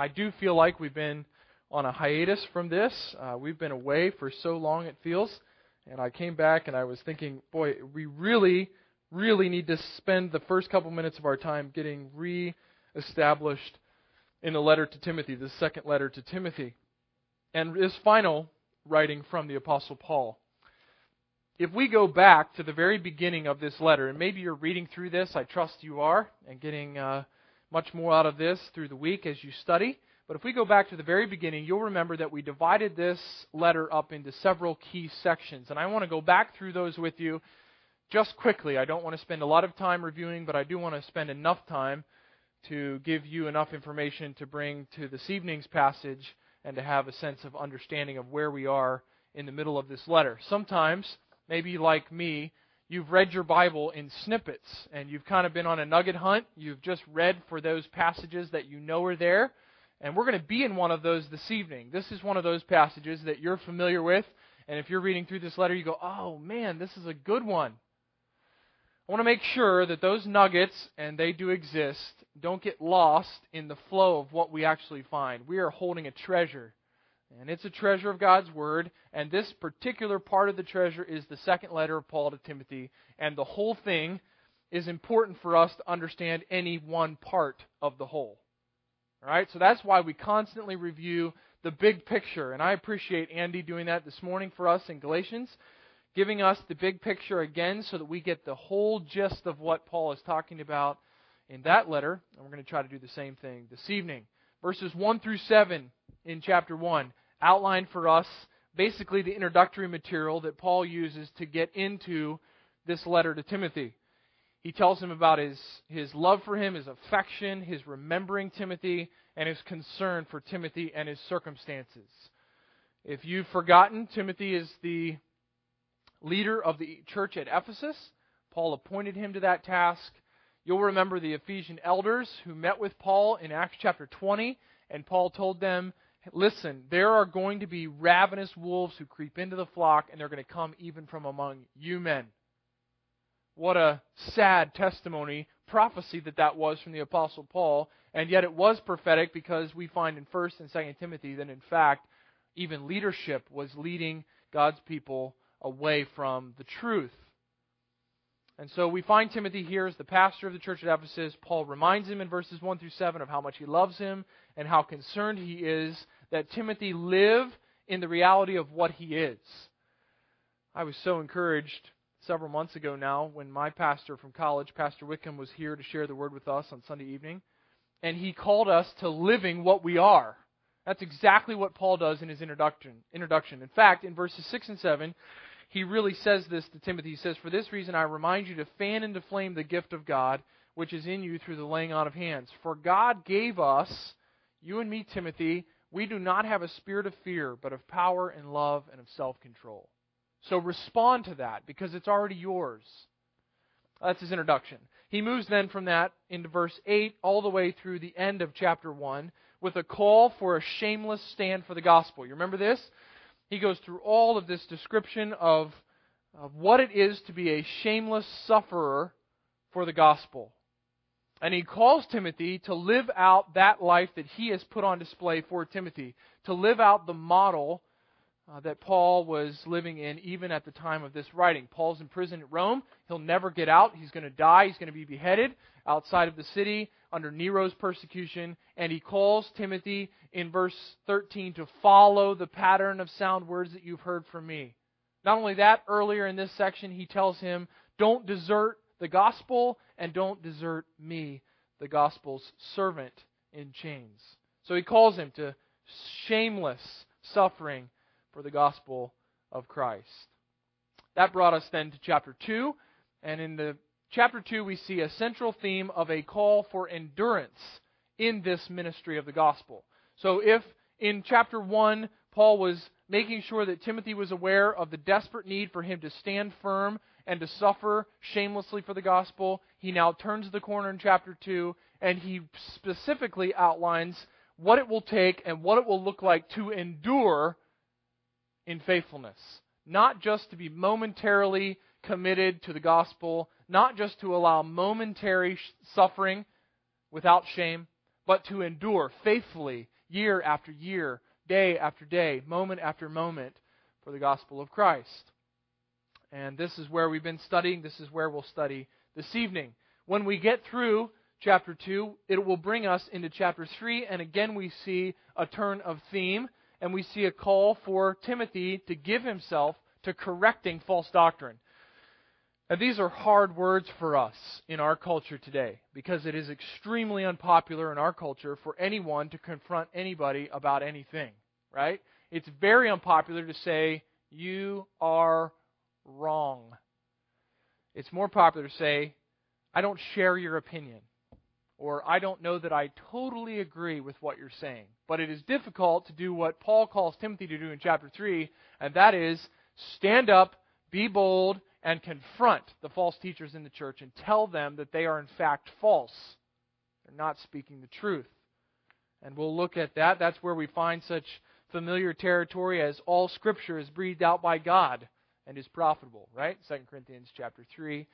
I do feel like we've been on a hiatus from this. Uh, we've been away for so long, it feels. And I came back and I was thinking, boy, we really, really need to spend the first couple minutes of our time getting re established in the letter to Timothy, the second letter to Timothy, and his final writing from the Apostle Paul. If we go back to the very beginning of this letter, and maybe you're reading through this, I trust you are, and getting uh, much more out of this through the week as you study. But if we go back to the very beginning, you'll remember that we divided this letter up into several key sections. And I want to go back through those with you just quickly. I don't want to spend a lot of time reviewing, but I do want to spend enough time to give you enough information to bring to this evening's passage and to have a sense of understanding of where we are in the middle of this letter. Sometimes, maybe like me, you've read your Bible in snippets and you've kind of been on a nugget hunt. You've just read for those passages that you know are there. And we're going to be in one of those this evening. This is one of those passages that you're familiar with. And if you're reading through this letter, you go, oh man, this is a good one. I want to make sure that those nuggets, and they do exist, don't get lost in the flow of what we actually find. We are holding a treasure. And it's a treasure of God's Word. And this particular part of the treasure is the second letter of Paul to Timothy. And the whole thing is important for us to understand any one part of the whole. All right? So that's why we constantly review the big picture. And I appreciate Andy doing that this morning for us in Galatians giving us the big picture again so that we get the whole gist of what Paul is talking about in that letter. And we're going to try to do the same thing this evening. Verses 1 through 7 in chapter 1 outline for us basically the introductory material that Paul uses to get into this letter to Timothy. He tells him about his, his love for him, his affection, his remembering Timothy, and his concern for Timothy and his circumstances. If you've forgotten, Timothy is the leader of the church at Ephesus. Paul appointed him to that task. You'll remember the Ephesian elders who met with Paul in Acts chapter 20, and Paul told them, Listen, there are going to be ravenous wolves who creep into the flock, and they're going to come even from among you men. What a sad testimony, prophecy that that was from the Apostle Paul, and yet it was prophetic because we find in 1st and 2nd Timothy that in fact, even leadership was leading God's people away from the truth. And so we find Timothy here as the pastor of the church at Ephesus. Paul reminds him in verses 1 through 7 of how much he loves him and how concerned he is that Timothy live in the reality of what he is. I was so encouraged several months ago now when my pastor from college, Pastor Wickham, was here to share the word with us on Sunday evening. And he called us to living what we are. That's exactly what Paul does in his introduction. Introduction. In fact, in verses 6 and 7, he really says this to Timothy. He says, For this reason I remind you to fan into flame the gift of God, which is in you through the laying on of hands. For God gave us, you and me, Timothy, we do not have a spirit of fear, but of power and love and of self control. So respond to that because it's already yours. That's his introduction. He moves then from that into verse 8 all the way through the end of chapter 1 with a call for a shameless stand for the gospel. You remember this? He goes through all of this description of, of what it is to be a shameless sufferer for the gospel. And he calls Timothy to live out that life that he has put on display for Timothy, to live out the model uh, that Paul was living in even at the time of this writing. Paul's in prison at Rome. He'll never get out. He's going to die. He's going to be beheaded outside of the city under Nero's persecution. And he calls Timothy in verse 13 to follow the pattern of sound words that you've heard from me. Not only that, earlier in this section, he tells him, don't desert the gospel and don't desert me, the gospel's servant in chains. So he calls him to shameless suffering for the gospel of Christ. That brought us then to chapter 2. And in the chapter 2, we see a central theme of a call for endurance in this ministry of the gospel. So if in chapter 1, Paul was making sure that Timothy was aware of the desperate need for him to stand firm and to suffer shamelessly for the gospel, he now turns the corner in chapter 2 and he specifically outlines what it will take and what it will look like to endure in faithfulness. Not just to be momentarily committed to the gospel, not just to allow momentary suffering without shame, but to endure faithfully year after year, day after day, moment after moment for the gospel of Christ. And this is where we've been studying. This is where we'll study this evening. When we get through chapter 2, it will bring us into chapter 3, and again we see a turn of theme, and we see a call for Timothy to give himself to correcting false doctrine. And these are hard words for us in our culture today because it is extremely unpopular in our culture for anyone to confront anybody about anything, right? It's very unpopular to say, you are wrong. It's more popular to say, I don't share your opinion. Or I don't know that I totally agree with what you're saying. But it is difficult to do what Paul calls Timothy to do in chapter 3, and that is stand up, be bold, and confront the false teachers in the church and tell them that they are in fact false. They're not speaking the truth. And we'll look at that. That's where we find such familiar territory as all scripture is breathed out by God and is profitable, right? 2 Corinthians chapter 3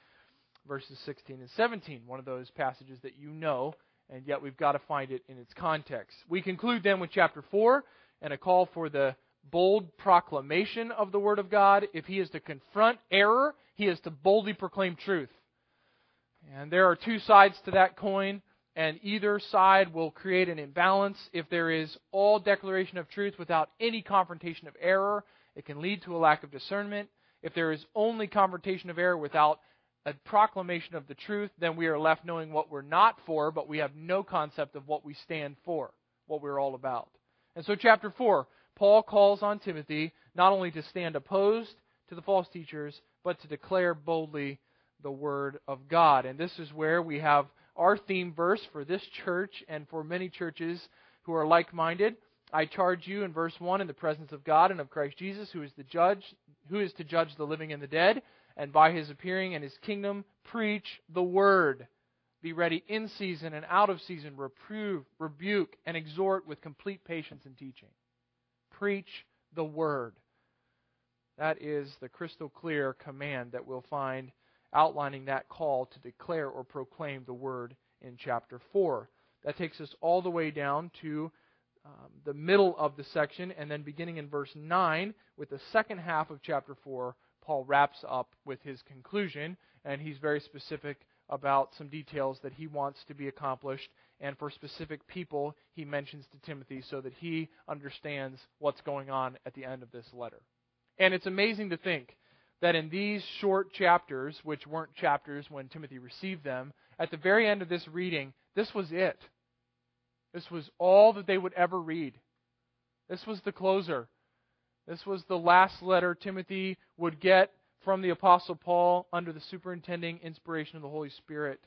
verses 16 and 17, one of those passages that you know, and yet we've got to find it in its context. We conclude then with chapter 4 and a call for the bold proclamation of the Word of God. If he is to confront error, he is to boldly proclaim truth. And there are two sides to that coin, and either side will create an imbalance. If there is all declaration of truth without any confrontation of error, it can lead to a lack of discernment. If there is only confrontation of error without a proclamation of the truth, then we are left knowing what we're not for, but we have no concept of what we stand for, what we're all about. And so, chapter 4 Paul calls on Timothy not only to stand opposed to the false teachers, but to declare boldly the Word of God. And this is where we have our theme verse for this church and for many churches who are like minded. I charge you in verse 1 in the presence of God and of Christ Jesus, who is the judge, who is to judge the living and the dead, and by his appearing and his kingdom, preach the word. Be ready in season and out of season, reprove, rebuke, and exhort with complete patience and teaching preach the word. That is the crystal clear command that we'll find outlining that call to declare or proclaim the word in chapter 4. That takes us all the way down to um, the middle of the section, and then beginning in verse 9, with the second half of chapter 4, Paul wraps up with his conclusion, and he's very specific about some details that he wants to be accomplished and for specific people he mentions to Timothy so that he understands what's going on at the end of this letter. And it's amazing to think that in these short chapters, which weren't chapters when Timothy received them, at the very end of this reading, this was it. This was all that they would ever read. This was the closer. This was the last letter Timothy would get from the Apostle Paul under the superintending inspiration of the Holy Spirit.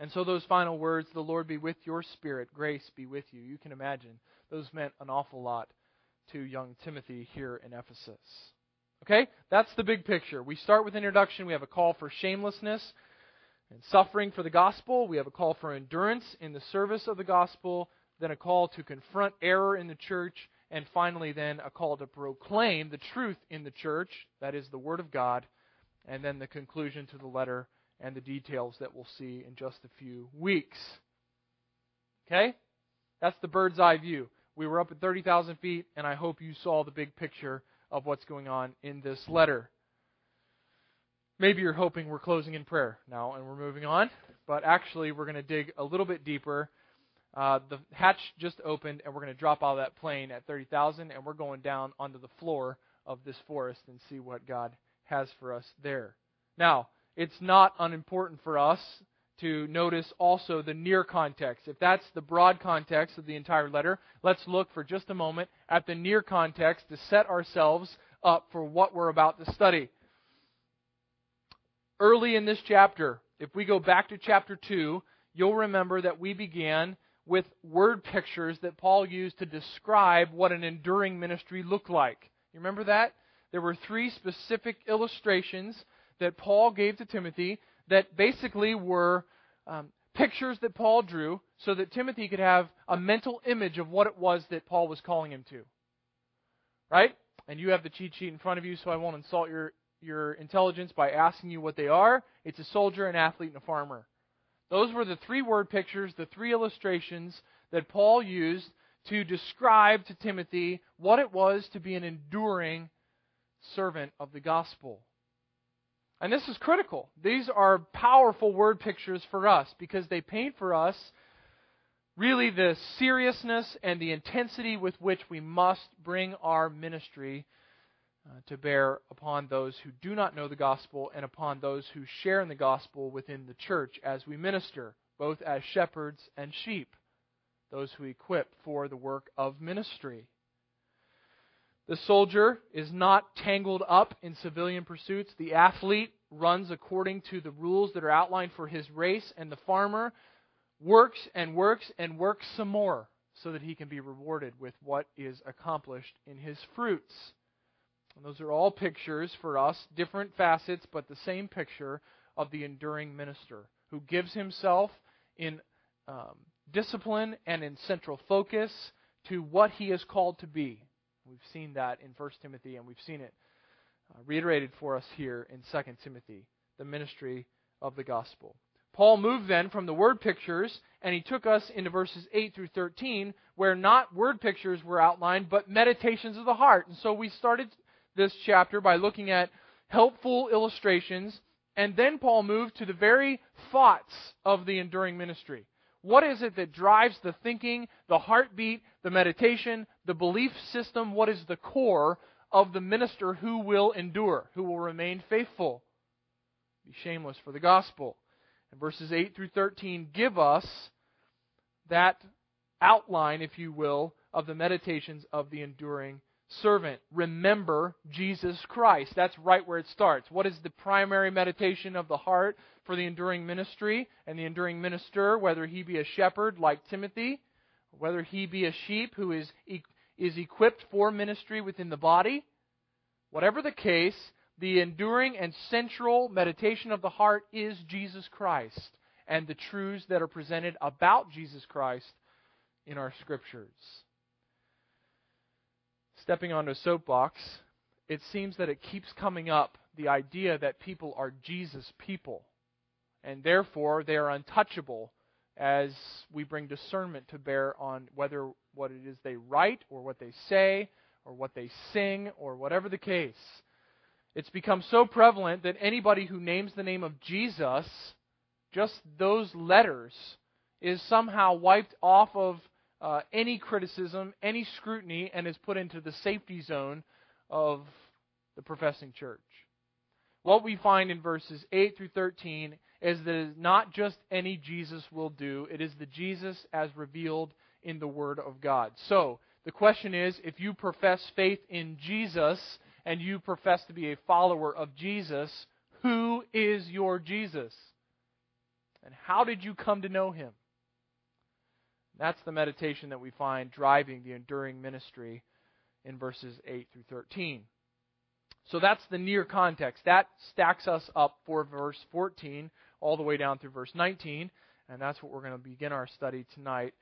And so those final words, the Lord be with your spirit, grace be with you. You can imagine those meant an awful lot to young Timothy here in Ephesus. Okay? That's the big picture. We start with introduction. We have a call for shamelessness and suffering for the gospel. We have a call for endurance in the service of the gospel. Then a call to confront error in the church. And finally, then a call to proclaim the truth in the church. That is the Word of God. And then the conclusion to the letter and the details that we'll see in just a few weeks. Okay? That's the bird's eye view. We were up at 30,000 feet, and I hope you saw the big picture of what's going on in this letter. Maybe you're hoping we're closing in prayer now and we're moving on, but actually, we're going to dig a little bit deeper. Uh, the hatch just opened, and we're going to drop out of that plane at 30,000, and we're going down onto the floor of this forest and see what God has for us there. Now, it's not unimportant for us to notice also the near context. If that's the broad context of the entire letter, let's look for just a moment at the near context to set ourselves up for what we're about to study. Early in this chapter, if we go back to chapter 2, you'll remember that we began with word pictures that Paul used to describe what an enduring ministry looked like. You remember that? There were three specific illustrations that Paul gave to Timothy that basically were um, pictures that Paul drew so that Timothy could have a mental image of what it was that Paul was calling him to. Right? And you have the cheat sheet in front of you, so I won't insult your, your intelligence by asking you what they are. It's a soldier, an athlete, and a farmer. Those were the three word pictures, the three illustrations that Paul used to describe to Timothy what it was to be an enduring servant of the gospel. And this is critical. These are powerful word pictures for us because they paint for us really the seriousness and the intensity with which we must bring our ministry uh, to bear upon those who do not know the gospel and upon those who share in the gospel within the church as we minister, both as shepherds and sheep, those who equip for the work of ministry. The soldier is not tangled up in civilian pursuits. The athlete runs according to the rules that are outlined for his race, and the farmer works and works and works some more so that he can be rewarded with what is accomplished in his fruits. And those are all pictures for us, different facets, but the same picture of the enduring minister who gives himself in um, discipline and in central focus to what he is called to be. We've seen that in 1 Timothy, and we've seen it uh, reiterated for us here in 2 Timothy, the ministry of the gospel. Paul moved then from the word pictures, and he took us into verses 8 through 13, where not word pictures were outlined, but meditations of the heart. And so we started this chapter by looking at helpful illustrations, and then Paul moved to the very thoughts of the enduring ministry. What is it that drives the thinking, the heartbeat, the meditation, the belief system? What is the core of the minister who will endure, who will remain faithful? Be shameless for the gospel. And verses 8 through 13 give us that outline, if you will, of the meditations of the enduring servant. Remember Jesus Christ. That's right where it starts. What is the primary meditation of the heart for the enduring ministry and the enduring minister, whether he be a shepherd like Timothy, whether he be a sheep who is, is equipped for ministry within the body? Whatever the case, the enduring and central meditation of the heart is Jesus Christ and the truths that are presented about Jesus Christ in our scriptures stepping onto a soapbox, it seems that it keeps coming up the idea that people are Jesus people, and therefore they are untouchable as we bring discernment to bear on whether what it is they write or what they say or what they sing or whatever the case. It's become so prevalent that anybody who names the name of Jesus, just those letters, is somehow wiped off of uh, any criticism, any scrutiny, and is put into the safety zone of the professing church. What we find in verses 8 through 13 is that it is not just any Jesus will do, it is the Jesus as revealed in the Word of God. So, the question is if you profess faith in Jesus and you profess to be a follower of Jesus, who is your Jesus? And how did you come to know him? That's the meditation that we find driving the enduring ministry in verses 8 through 13. So that's the near context. That stacks us up for verse 14 all the way down through verse 19, and that's what we're going to begin our study tonight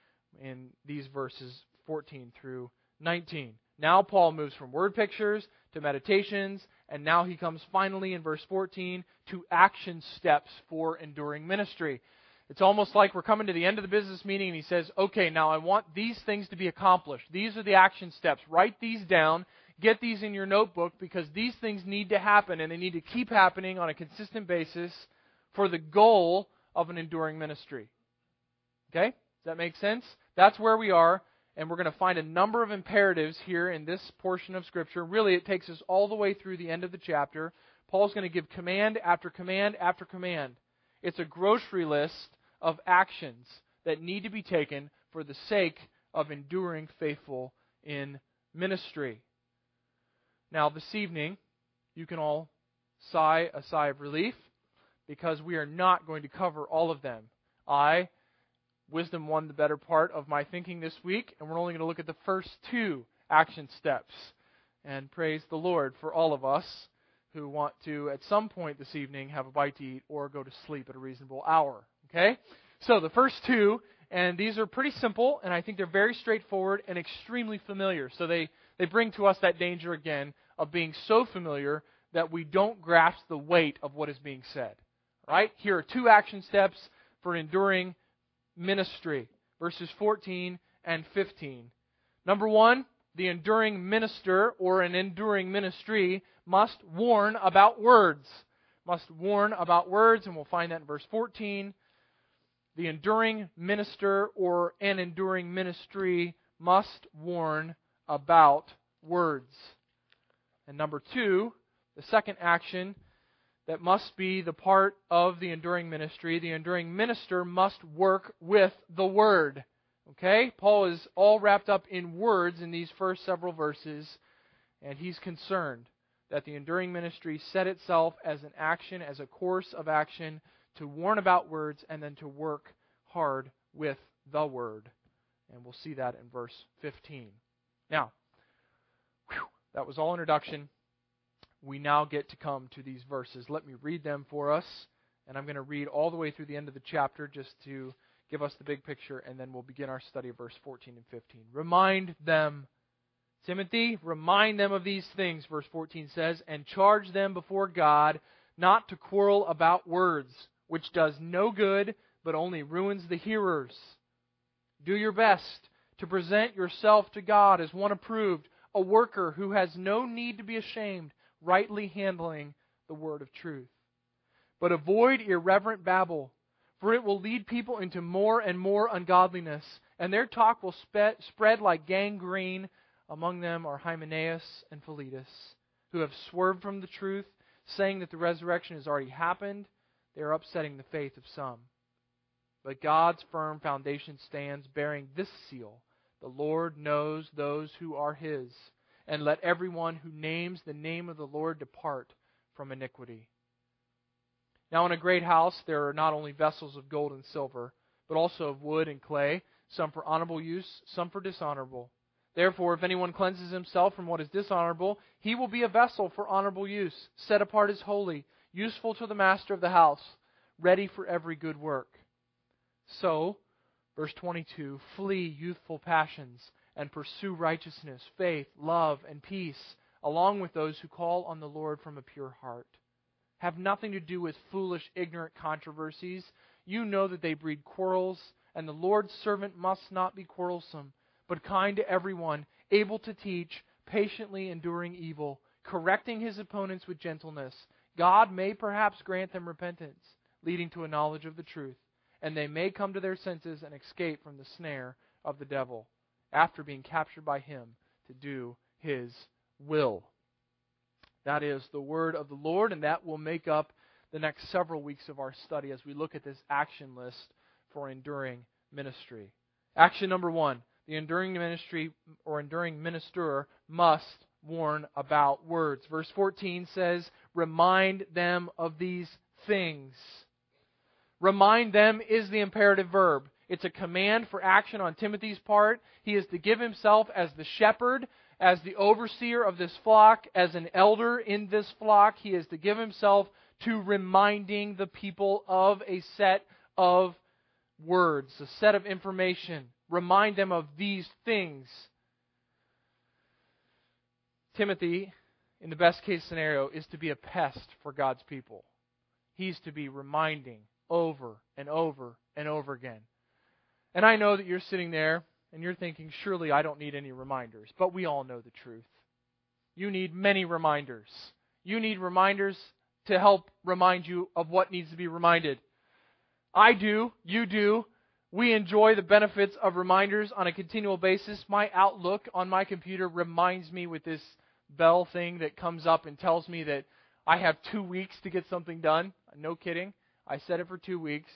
in these verses 14 through 19. Now Paul moves from word pictures to meditations, and now he comes finally in verse 14 to action steps for enduring ministry. It's almost like we're coming to the end of the business meeting and he says, okay, now I want these things to be accomplished. These are the action steps. Write these down. Get these in your notebook because these things need to happen and they need to keep happening on a consistent basis for the goal of an enduring ministry. Okay? Does that make sense? That's where we are. And we're going to find a number of imperatives here in this portion of Scripture. Really, it takes us all the way through the end of the chapter. Paul's going to give command after command after command. It's a grocery list of actions that need to be taken for the sake of enduring faithful in ministry. Now, this evening, you can all sigh a sigh of relief because we are not going to cover all of them. I, wisdom won the better part of my thinking this week, and we're only going to look at the first two action steps. And praise the Lord for all of us who want to, at some point this evening, have a bite to eat or go to sleep at a reasonable hour. Okay? So the first two, and these are pretty simple, and I think they're very straightforward and extremely familiar. So they, they bring to us that danger again of being so familiar that we don't grasp the weight of what is being said. Right? Here are two action steps for enduring ministry. Verses 14 and 15. Number one, the enduring minister or an enduring ministry must warn about words. Must warn about words, and we'll find that in verse 14. The enduring minister or an enduring ministry must warn about words. And number two, the second action that must be the part of the enduring ministry, the enduring minister must work with the word. Okay? Paul is all wrapped up in words in these first several verses, and he's concerned that the enduring ministry set itself as an action, as a course of action, to warn about words and then to work hard with the word. And we'll see that in verse 15. Now, whew, that was all introduction. We now get to come to these verses. Let me read them for us. And I'm going to read all the way through the end of the chapter just to give us the big picture, and then we'll begin our study of verse 14 and 15. Remind them, Timothy, remind them of these things, verse 14 says, and charge them before God not to quarrel about words, which does no good, but only ruins the hearers. Do your best to present yourself to God as one approved, a worker who has no need to be ashamed, rightly handling the word of truth. But avoid irreverent babble for it will lead people into more and more ungodliness, and their talk will spe- spread like gangrene. Among them are Hymenaeus and Philetus, who have swerved from the truth, saying that the resurrection has already happened. They are upsetting the faith of some. But God's firm foundation stands, bearing this seal The Lord knows those who are his, and let everyone who names the name of the Lord depart from iniquity. Now, in a great house, there are not only vessels of gold and silver, but also of wood and clay, some for honorable use, some for dishonorable. Therefore, if anyone cleanses himself from what is dishonorable, he will be a vessel for honorable use, set apart as holy, useful to the master of the house, ready for every good work. So, verse 22 flee youthful passions and pursue righteousness, faith, love, and peace, along with those who call on the Lord from a pure heart have nothing to do with foolish, ignorant controversies. You know that they breed quarrels, and the Lord's servant must not be quarrelsome, but kind to everyone, able to teach, patiently enduring evil, correcting his opponents with gentleness. God may perhaps grant them repentance, leading to a knowledge of the truth, and they may come to their senses and escape from the snare of the devil, after being captured by him to do his will. That is the word of the Lord, and that will make up the next several weeks of our study as we look at this action list for enduring ministry. Action number one the enduring ministry or enduring minister must warn about words. Verse 14 says, Remind them of these things. Remind them is the imperative verb. It's a command for action on Timothy's part. He is to give himself as the shepherd as the overseer of this flock, as an elder in this flock, he is to give himself to reminding the people of a set of words, a set of information. Remind them of these things. Timothy, in the best case scenario, is to be a pest for God's people. He's to be reminding over and over and over again. And I know that you're sitting there and you're thinking, surely I don't need any reminders. But we all know the truth. You need many reminders. You need reminders to help remind you of what needs to be reminded. I do. You do. We enjoy the benefits of reminders on a continual basis. My Outlook on my computer reminds me with this bell thing that comes up and tells me that I have two weeks to get something done. No kidding. I set it for two weeks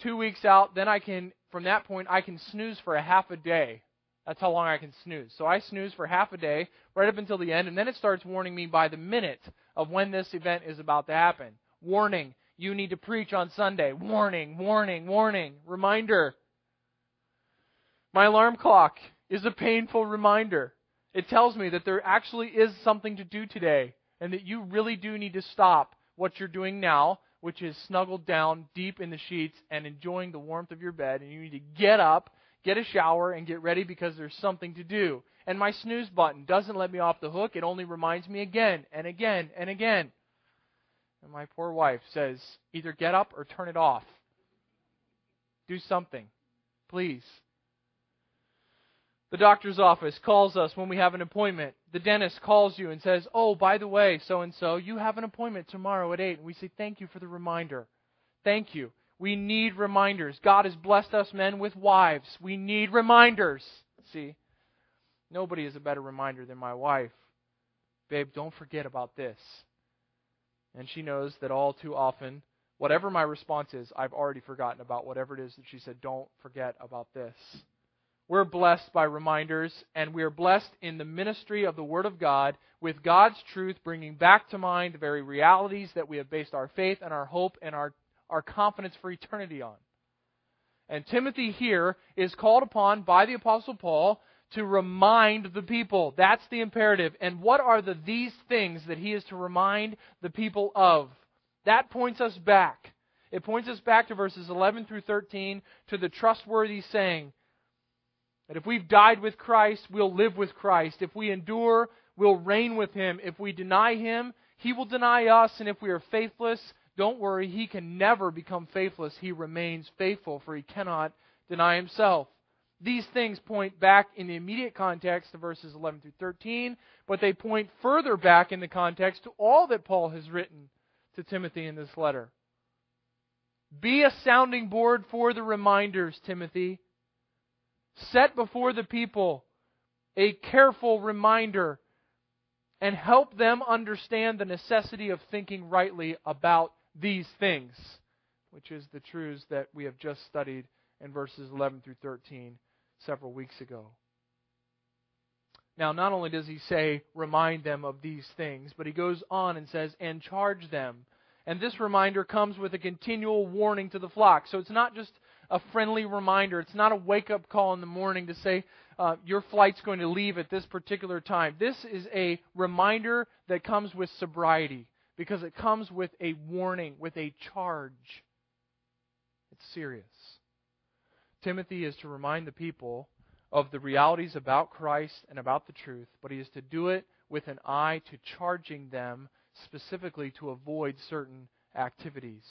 two weeks out, then I can, from that point, I can snooze for a half a day. That's how long I can snooze. So I snooze for half a day, right up until the end, and then it starts warning me by the minute of when this event is about to happen. Warning, you need to preach on Sunday. Warning, warning, warning. Reminder. My alarm clock is a painful reminder. It tells me that there actually is something to do today, and that you really do need to stop what you're doing now which is snuggled down deep in the sheets and enjoying the warmth of your bed, and you need to get up, get a shower, and get ready because there's something to do. And my snooze button doesn't let me off the hook, it only reminds me again and again and again. And my poor wife says, either get up or turn it off. Do something. Please. The doctor's office calls us when we have an appointment. The dentist calls you and says, Oh, by the way, so and so, you have an appointment tomorrow at 8. And we say, Thank you for the reminder. Thank you. We need reminders. God has blessed us men with wives. We need reminders. See, nobody is a better reminder than my wife. Babe, don't forget about this. And she knows that all too often, whatever my response is, I've already forgotten about whatever it is that she said, don't forget about this. We're blessed by reminders, and we are blessed in the ministry of the Word of God with God's truth bringing back to mind the very realities that we have based our faith and our hope and our, our confidence for eternity on. And Timothy here is called upon by the Apostle Paul to remind the people. That's the imperative. And what are the these things that he is to remind the people of? That points us back. It points us back to verses 11 through 13 to the trustworthy saying that if we've died with Christ, we'll live with Christ. If we endure, we'll reign with Him. If we deny Him, He will deny us. And if we are faithless, don't worry, He can never become faithless. He remains faithful, for He cannot deny Himself. These things point back in the immediate context to verses 11 through 13, but they point further back in the context to all that Paul has written to Timothy in this letter. Be a sounding board for the reminders, Timothy set before the people a careful reminder and help them understand the necessity of thinking rightly about these things, which is the truths that we have just studied in verses 11 through 13 several weeks ago. Now, not only does he say, remind them of these things, but he goes on and says, and charge them. And this reminder comes with a continual warning to the flock. So it's not just a friendly reminder. It's not a wake up call in the morning to say, uh, your flight's going to leave at this particular time. This is a reminder that comes with sobriety because it comes with a warning, with a charge. It's serious. Timothy is to remind the people of the realities about Christ and about the truth, but he is to do it with an eye to charging them specifically to avoid certain activities.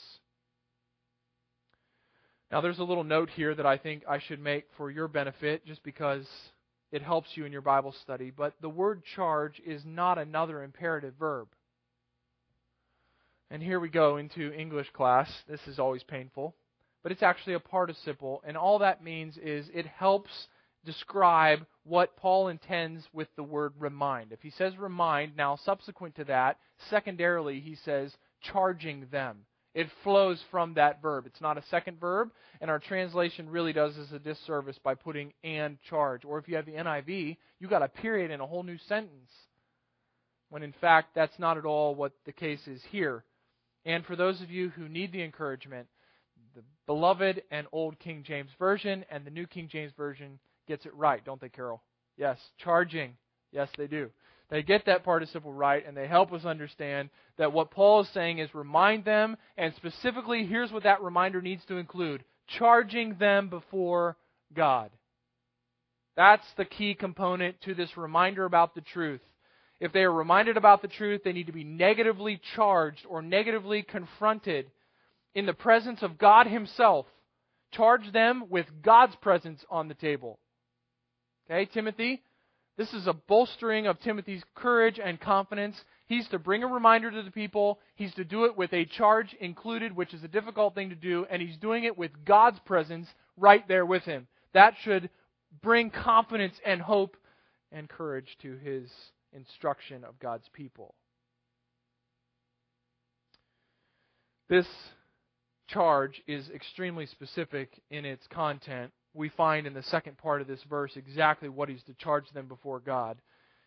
Now, there's a little note here that I think I should make for your benefit just because it helps you in your Bible study. But the word charge is not another imperative verb. And here we go into English class. This is always painful. But it's actually a participle. And all that means is it helps describe what Paul intends with the word remind. If he says remind, now subsequent to that, secondarily, he says charging them. It flows from that verb. It's not a second verb, and our translation really does us a disservice by putting and charge. Or if you have the NIV, you got a period in a whole new sentence. When in fact, that's not at all what the case is here. And for those of you who need the encouragement, the beloved and old King James Version and the New King James Version gets it right, don't they, Carol? Yes, charging. Yes, they do. They get that participle right, and they help us understand that what Paul is saying is remind them, and specifically, here's what that reminder needs to include charging them before God. That's the key component to this reminder about the truth. If they are reminded about the truth, they need to be negatively charged or negatively confronted in the presence of God Himself. Charge them with God's presence on the table. Okay, Timothy? This is a bolstering of Timothy's courage and confidence. He's to bring a reminder to the people. He's to do it with a charge included, which is a difficult thing to do, and he's doing it with God's presence right there with him. That should bring confidence and hope and courage to his instruction of God's people. This charge is extremely specific in its content we find in the second part of this verse exactly what he's to charge them before God.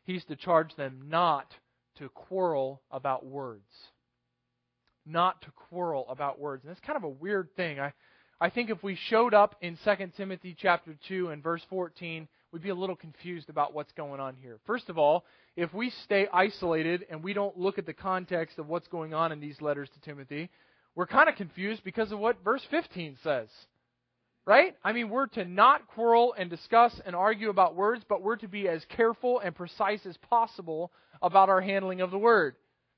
He's to charge them not to quarrel about words. Not to quarrel about words. And that's kind of a weird thing. I, I think if we showed up in 2 Timothy chapter 2 and verse 14, we'd be a little confused about what's going on here. First of all, if we stay isolated and we don't look at the context of what's going on in these letters to Timothy, we're kind of confused because of what verse 15 says. Right? I mean, we're to not quarrel and discuss and argue about words, but we're to be as careful and precise as possible about our handling of the word.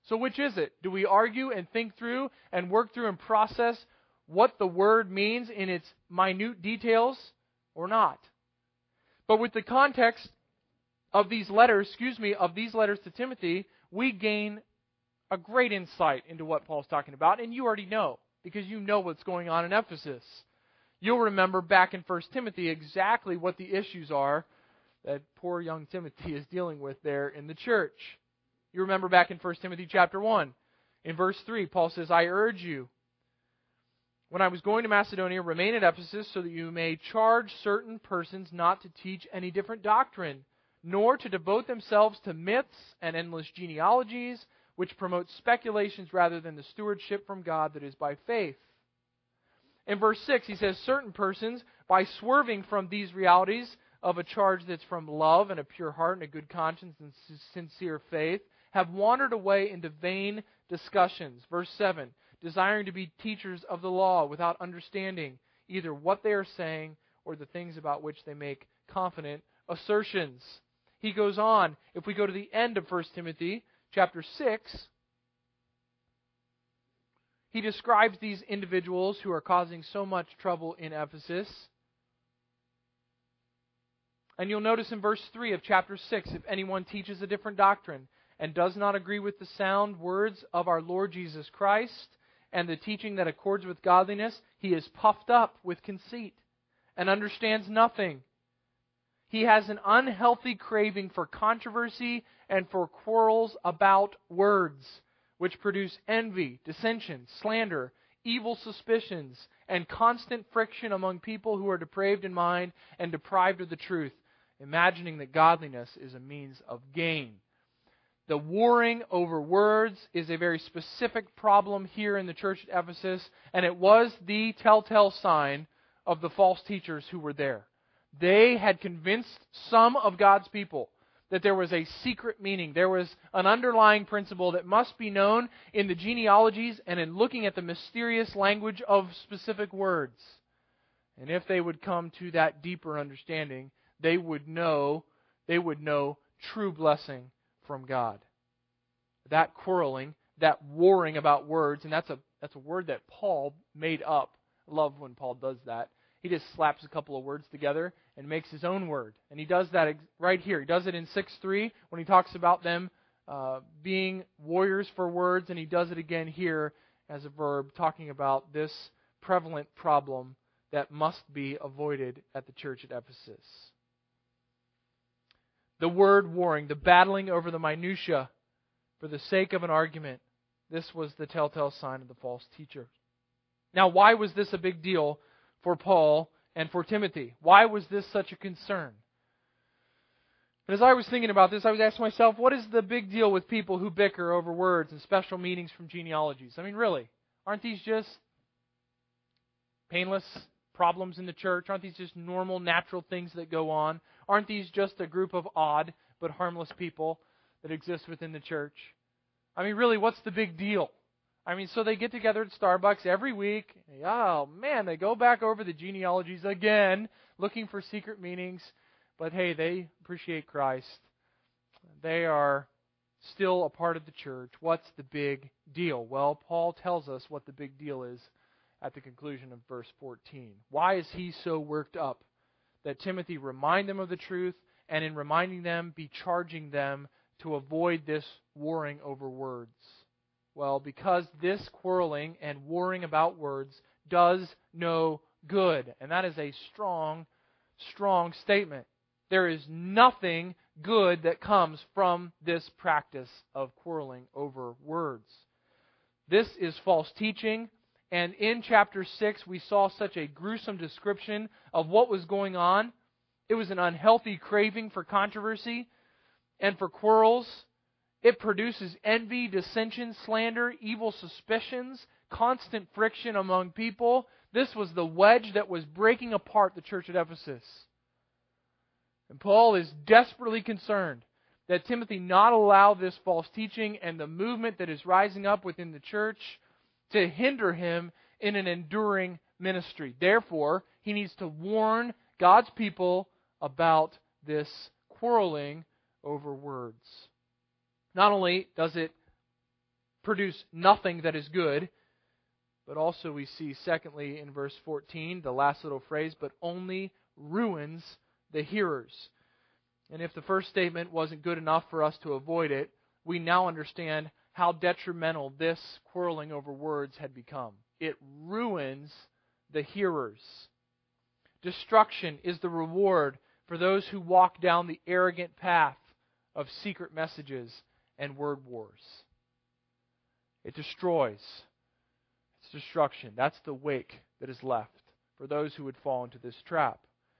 So, which is it? Do we argue and think through and work through and process what the word means in its minute details or not. But with the context of these letters, excuse me, of these letters to Timothy, we gain a great insight into what Paul's talking about, and you already know because you know what's going on in Ephesus. You'll remember back in 1 Timothy exactly what the issues are that poor young Timothy is dealing with there in the church. You remember back in 1 Timothy chapter 1, in verse 3, Paul says, I urge you, when I was going to Macedonia, remain at Ephesus so that you may charge certain persons not to teach any different doctrine, nor to devote themselves to myths and endless genealogies, which promote speculations rather than the stewardship from God that is by faith. In verse 6, he says, Certain persons, by swerving from these realities of a charge that's from love and a pure heart and a good conscience and sincere faith, have wandered away into vain discussions. Verse 7 desiring to be teachers of the law without understanding either what they are saying or the things about which they make confident assertions. He goes on, if we go to the end of 1 Timothy chapter 6, he describes these individuals who are causing so much trouble in Ephesus. And you'll notice in verse 3 of chapter 6 if anyone teaches a different doctrine and does not agree with the sound words of our Lord Jesus Christ and the teaching that accords with godliness, he is puffed up with conceit and understands nothing. He has an unhealthy craving for controversy and for quarrels about words, which produce envy, dissension, slander, evil suspicions, and constant friction among people who are depraved in mind and deprived of the truth, imagining that godliness is a means of gain. The warring over words is a very specific problem here in the church at Ephesus, and it was the telltale sign of the false teachers who were there. They had convinced some of God's people that there was a secret meaning. There was an underlying principle that must be known in the genealogies and in looking at the mysterious language of specific words. And if they would come to that deeper understanding, they would know, they would know true blessing from God. That quarreling, that warring about words, and that's a that's a word that Paul made up. I love when Paul does that. He just slaps a couple of words together and makes his own word. And he does that right here. He does it in 6 3 when he talks about them uh, being warriors for words, and he does it again here as a verb, talking about this prevalent problem that must be avoided at the church at Ephesus the word warring, the battling over the minutiae for the sake of an argument. This was the telltale sign of the false teacher. Now, why was this a big deal for Paul and for Timothy? Why was this such a concern? And as I was thinking about this, I was asking myself, what is the big deal with people who bicker over words and special meanings from genealogies? I mean, really, aren't these just painless problems in the church? Aren't these just normal, natural things that go on? Aren't these just a group of odd but harmless people that exist within the church? I mean, really, what's the big deal? I mean, so they get together at Starbucks every week. Oh, man, they go back over the genealogies again, looking for secret meanings. But hey, they appreciate Christ. They are still a part of the church. What's the big deal? Well, Paul tells us what the big deal is at the conclusion of verse 14. Why is he so worked up that Timothy remind them of the truth, and in reminding them, be charging them to avoid this warring over words? Well, because this quarreling and warring about words does no good. And that is a strong, strong statement. There is nothing good that comes from this practice of quarreling over words. This is false teaching. And in chapter 6, we saw such a gruesome description of what was going on. It was an unhealthy craving for controversy and for quarrels. It produces envy, dissension, slander, evil suspicions, constant friction among people. This was the wedge that was breaking apart the church at Ephesus. And Paul is desperately concerned that Timothy not allow this false teaching and the movement that is rising up within the church to hinder him in an enduring ministry. Therefore, he needs to warn God's people about this quarreling over words. Not only does it produce nothing that is good, But also, we see, secondly, in verse 14, the last little phrase, but only ruins the hearers. And if the first statement wasn't good enough for us to avoid it, we now understand how detrimental this quarreling over words had become. It ruins the hearers. Destruction is the reward for those who walk down the arrogant path of secret messages and word wars. It destroys. It's destruction. That's the wake that is left for those who would fall into this trap.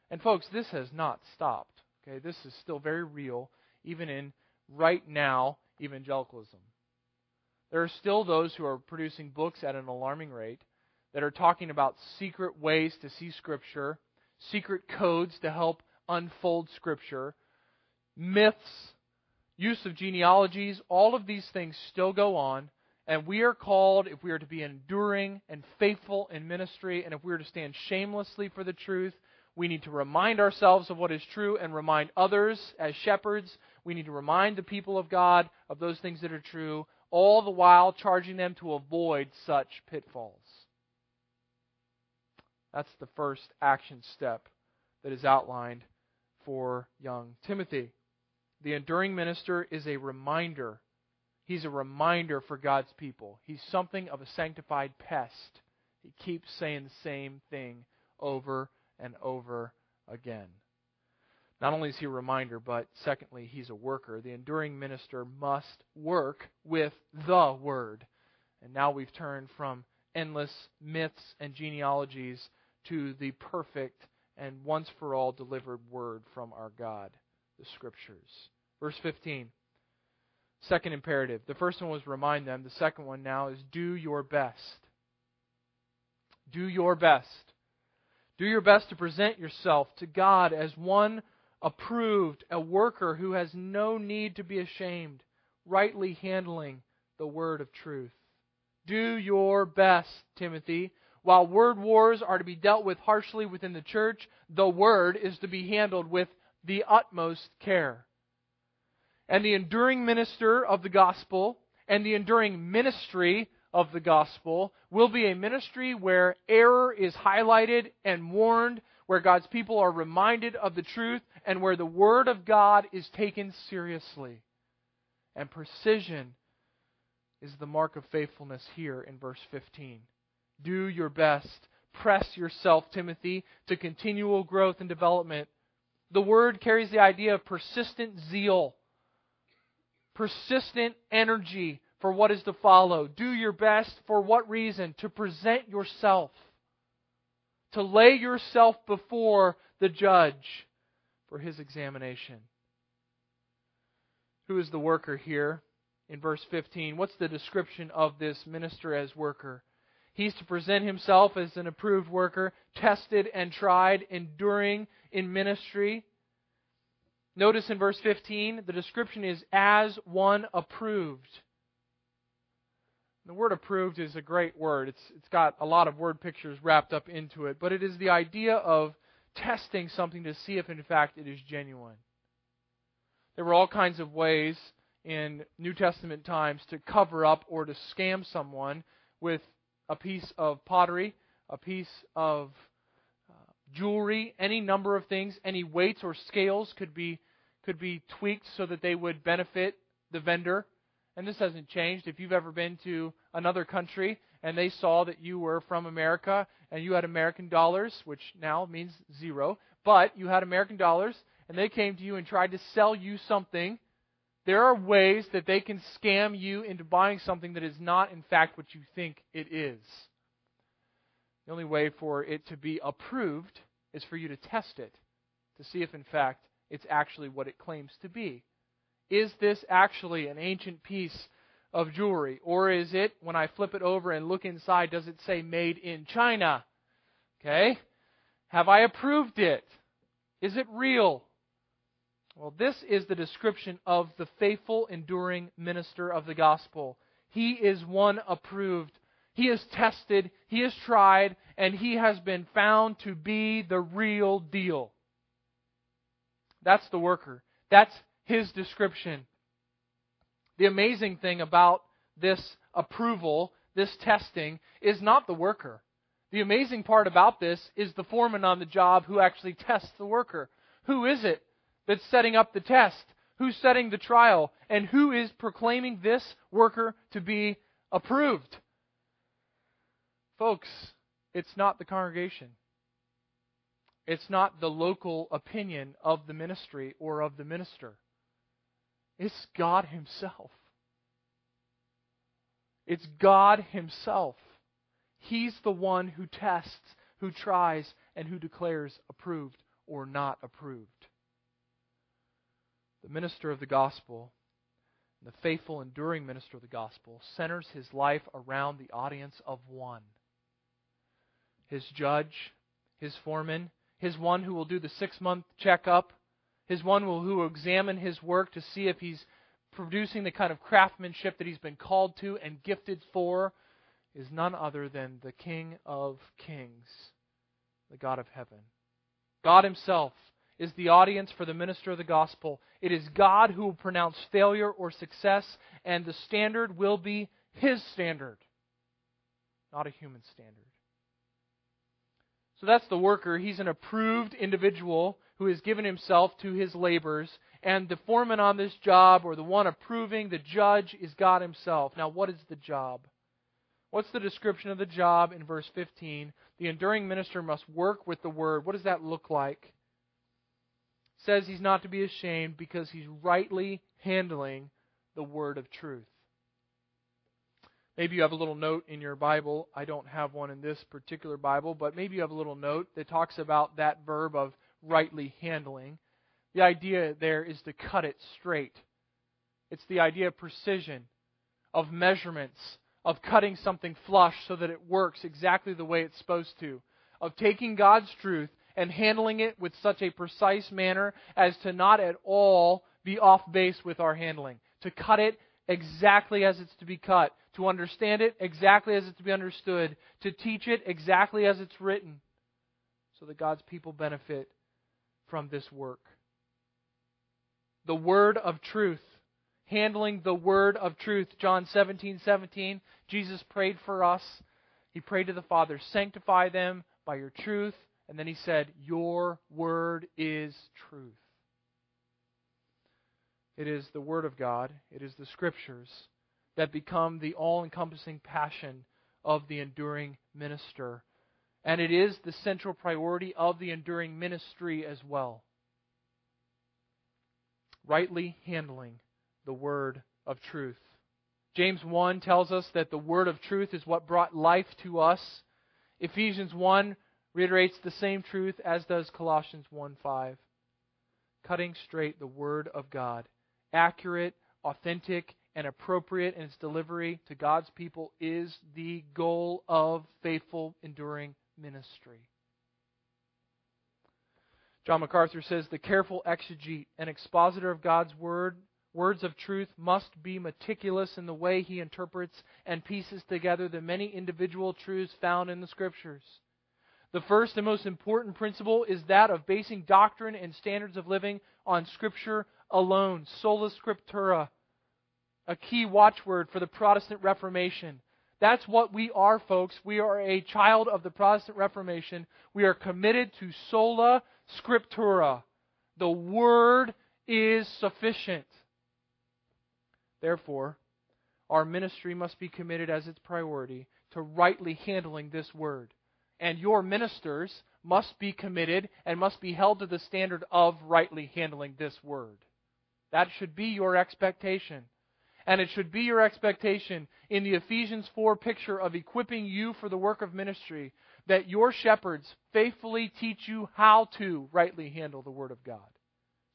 And folks, this has not stopped. Okay, this is still very real, even in right now evangelicalism. There are still those who are producing books at an alarming rate that are talking about secret ways to see Scripture, secret codes to help unfold Scripture, myths, use of genealogies, all of these things still go on. And we are called, if we are to be enduring and faithful in ministry, and if we are to stand shamelessly for the truth, we need to remind ourselves of what is true and remind others as shepherds. We need to remind the people of God of those things that are true, all the while charging them to avoid such pitfalls. That's the first action step that is outlined for young Timothy. The enduring minister is a reminder. He's a reminder for God's people. He's something of a sanctified pest. He keeps saying the same thing over and over again. Not only is he a reminder, but secondly, he's a worker. The enduring minister must work with the Word. And now we've turned from endless myths and genealogies to the perfect and once for all delivered Word from our God, the Scriptures. Verse 15. Second imperative. The first one was remind them. The second one now is do your best. Do your best. Do your best to present yourself to God as one approved, a worker who has no need to be ashamed, rightly handling the word of truth. Do your best, Timothy. While word wars are to be dealt with harshly within the church, the word is to be handled with the utmost care. And the enduring minister of the gospel and the enduring ministry of the gospel will be a ministry where error is highlighted and warned, where God's people are reminded of the truth, and where the Word of God is taken seriously. And precision is the mark of faithfulness here in verse 15. Do your best. Press yourself, Timothy, to continual growth and development. The word carries the idea of persistent zeal, persistent energy, for what is to follow. Do your best for what reason? To present yourself. To lay yourself before the judge for his examination. Who is the worker here in verse 15? What's the description of this minister as worker? He's to present himself as an approved worker, tested and tried, enduring in ministry. Notice in verse 15, the description is as one approved. The word approved is a great word. It's, it's got a lot of word pictures wrapped up into it, but it is the idea of testing something to see if in fact it is genuine. There were all kinds of ways in New Testament times to cover up or to scam someone with a piece of pottery, a piece of uh, jewelry, any number of things, any weights or scales could be could be tweaked so that they would benefit the vendor and this hasn't changed. If you've ever been to another country and they saw that you were from America and you had American dollars, which now means zero, but you had American dollars and they came to you and tried to sell you something, there are ways that they can scam you into buying something that is not, in fact, what you think it is. The only way for it to be approved is for you to test it to see if, in fact, it's actually what it claims to be. Is this actually an ancient piece of jewelry? Or is it, when I flip it over and look inside, does it say made in China? Okay? Have I approved it? Is it real? Well, this is the description of the faithful, enduring minister of the gospel. He is one approved. He is tested, he is tried, and he has been found to be the real deal. That's the worker. That's his description. The amazing thing about this approval this testing is not the worker. The amazing part about this is the foreman on the job who actually tests the worker. Who is it that's setting up the test? Who's setting the trial? And who is proclaiming this worker to be approved? Folks, it's not the congregation. It's not the local opinion of the ministry or of the minister. It's God Himself. It's God Himself. He's the one who tests, who tries, and who declares approved or not approved. The minister of the gospel, the faithful, enduring minister of the gospel, centers his life around the audience of one his judge, his foreman, his one who will do the six month checkup, his one who will examine his work to see if he's producing the kind of craftsmanship that he's been called to and gifted for, is none other than the King of Kings, the God of heaven. God Himself is the audience for the minister of the gospel. It is God who will pronounce failure or success, and the standard will be His standard, not a human standard. So that's the worker. He's an approved individual who has given himself to his labors. And the foreman on this job, or the one approving, the judge, is God Himself. Now, what is the job? What's the description of the job in verse 15? The enduring minister must work with the word. What does that look like? Says he's not to be ashamed because he's rightly handling the word of truth. Maybe you have a little note in your Bible. I don't have one in this particular Bible, but maybe you have a little note that talks about that verb of rightly handling. The idea there is to cut it straight. It's the idea of precision, of measurements, of cutting something flush so that it works exactly the way it's supposed to, of taking God's truth and handling it with such a precise manner as to not at all be off base with our handling, to cut it exactly as it's to be cut, to understand it exactly as it's to be understood, to teach it exactly as it's written, so that God's people benefit from this work. The word of truth, handling the word of truth. John 17, 17, Jesus prayed for us. He prayed to the Father, sanctify them by your truth. And then he said, Your word is truth. It is the Word of God, it is the Scriptures that become the all encompassing passion of the enduring minister. And it is the central priority of the enduring ministry as well. Rightly handling the word of truth. James 1 tells us that the word of truth is what brought life to us. Ephesians 1 reiterates the same truth as does Colossians 1:5. Cutting straight the word of God, accurate, authentic, and appropriate in its delivery to God's people is the goal of faithful, enduring ministry. John MacArthur says the careful exegete and expositor of God's word, words of truth, must be meticulous in the way he interprets and pieces together the many individual truths found in the Scriptures. The first and most important principle is that of basing doctrine and standards of living on Scripture alone, sola scriptura, a key watchword for the Protestant Reformation. That's what we are, folks. We are a child of the Protestant Reformation. We are committed to sola scriptura. The Word is sufficient. Therefore, our ministry must be committed as its priority to rightly handling this Word. And your ministers must be committed and must be held to the standard of rightly handling this Word. That should be your expectation. And it should be your expectation in the Ephesians 4 picture of equipping you for the work of ministry that your shepherds faithfully teach you how to rightly handle the Word of God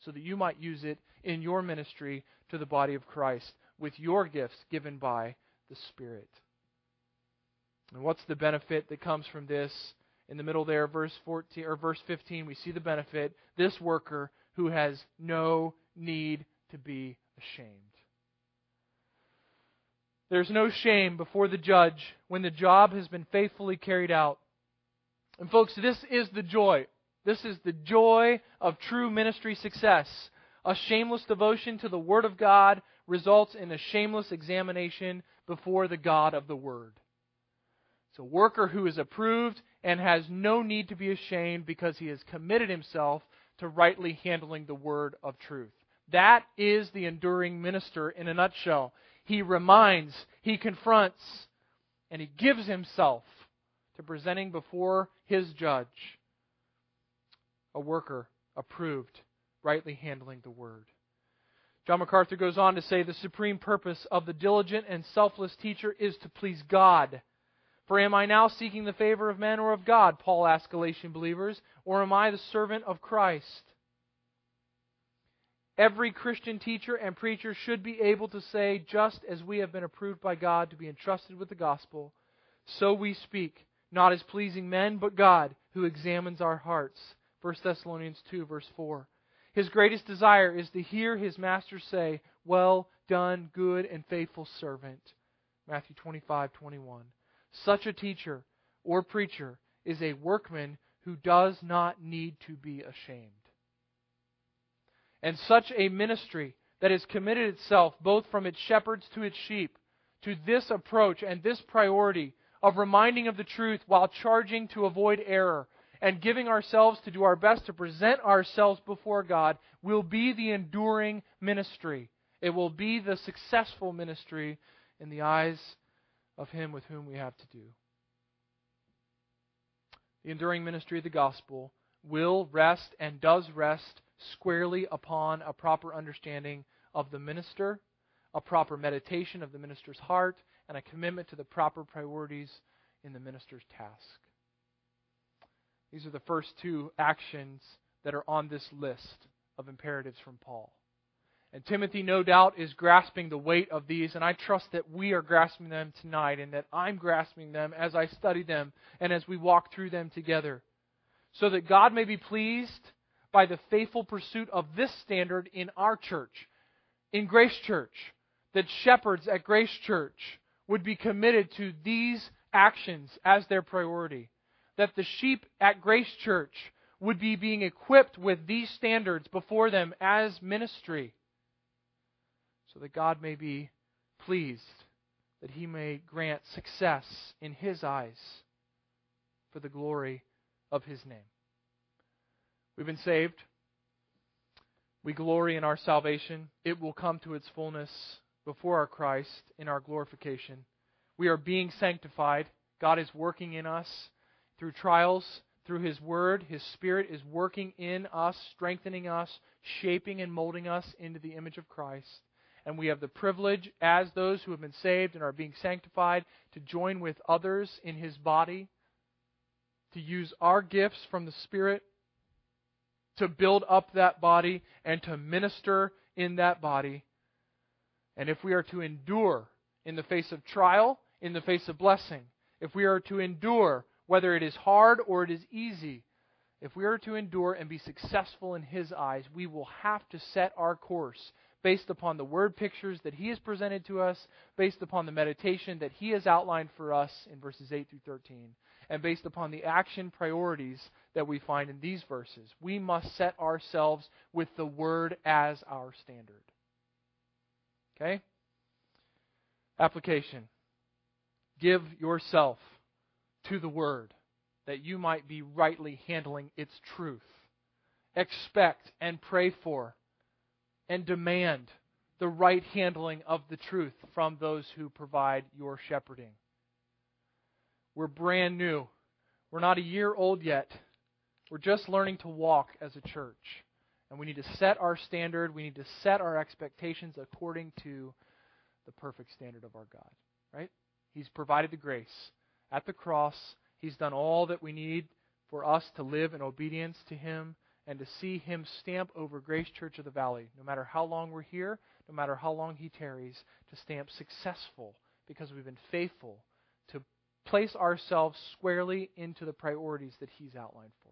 so that you might use it in your ministry to the body of Christ with your gifts given by the Spirit. And what's the benefit that comes from this? In the middle there, verse 14 or verse 15, we see the benefit. This worker who has no need to be ashamed. There's no shame before the judge when the job has been faithfully carried out. And, folks, this is the joy. This is the joy of true ministry success. A shameless devotion to the Word of God results in a shameless examination before the God of the Word. It's a worker who is approved and has no need to be ashamed because he has committed himself to rightly handling the word of truth. That is the enduring minister in a nutshell. He reminds, he confronts, and he gives himself to presenting before his judge a worker approved, rightly handling the word. John MacArthur goes on to say the supreme purpose of the diligent and selfless teacher is to please God. For am I now seeking the favor of men or of God? Paul asks Galatian believers. Or am I the servant of Christ? Every Christian teacher and preacher should be able to say, just as we have been approved by God to be entrusted with the gospel, so we speak, not as pleasing men, but God, who examines our hearts. 1 Thessalonians 2, verse 4. His greatest desire is to hear his master say, Well done, good and faithful servant. Matthew 25, 21. Such a teacher or preacher is a workman who does not need to be ashamed. And such a ministry that has committed itself both from its shepherds to its sheep to this approach and this priority of reminding of the truth while charging to avoid error and giving ourselves to do our best to present ourselves before God will be the enduring ministry. It will be the successful ministry in the eyes of Him with whom we have to do. The enduring ministry of the gospel will rest and does rest squarely upon a proper understanding of the minister, a proper meditation of the minister's heart, and a commitment to the proper priorities in the minister's task. These are the first two actions that are on this list of imperatives from Paul. And Timothy, no doubt, is grasping the weight of these, and I trust that we are grasping them tonight, and that I'm grasping them as I study them and as we walk through them together. So that God may be pleased by the faithful pursuit of this standard in our church, in Grace Church, that shepherds at Grace Church would be committed to these actions as their priority. That the sheep at Grace Church would be being equipped with these standards before them as ministry so that God may be pleased, that He may grant success in His eyes for the glory of His name. We've been saved. We glory in our salvation. It will come to its fullness before our Christ in our glorification. We are being sanctified. God is working in us through trials, through His Word. His Spirit is working in us, strengthening us, shaping and molding us into the image of Christ and we have the privilege, as those who have been saved and are being sanctified, to join with others in His body, to use our gifts from the Spirit to build up that body and to minister in that body. And if we are to endure in the face of trial, in the face of blessing, if we are to endure, whether it is hard or it is easy, if we are to endure and be successful in His eyes, we will have to set our course based upon the word pictures that he has presented to us, based upon the meditation that he has outlined for us in verses 8 through 13, and based upon the action priorities that we find in these verses. We must set ourselves with the word as our standard. Okay? Application. Give yourself to the word that you might be rightly handling its truth. Expect and pray for and demand the right handling of the truth from those who provide your shepherding. We're brand new. We're not a year old yet. We're just learning to walk as a church. And we need to set our standard, we need to set our expectations according to the perfect standard of our God. Right? He's provided the grace. At the cross, He's done all that we need for us to live in obedience to Him and to see Him stamp over Grace Church of the Valley, no matter how long we're here, no matter how long He tarries, to stamp successful because we've been faithful to place ourselves squarely into the priorities that He's outlined for us.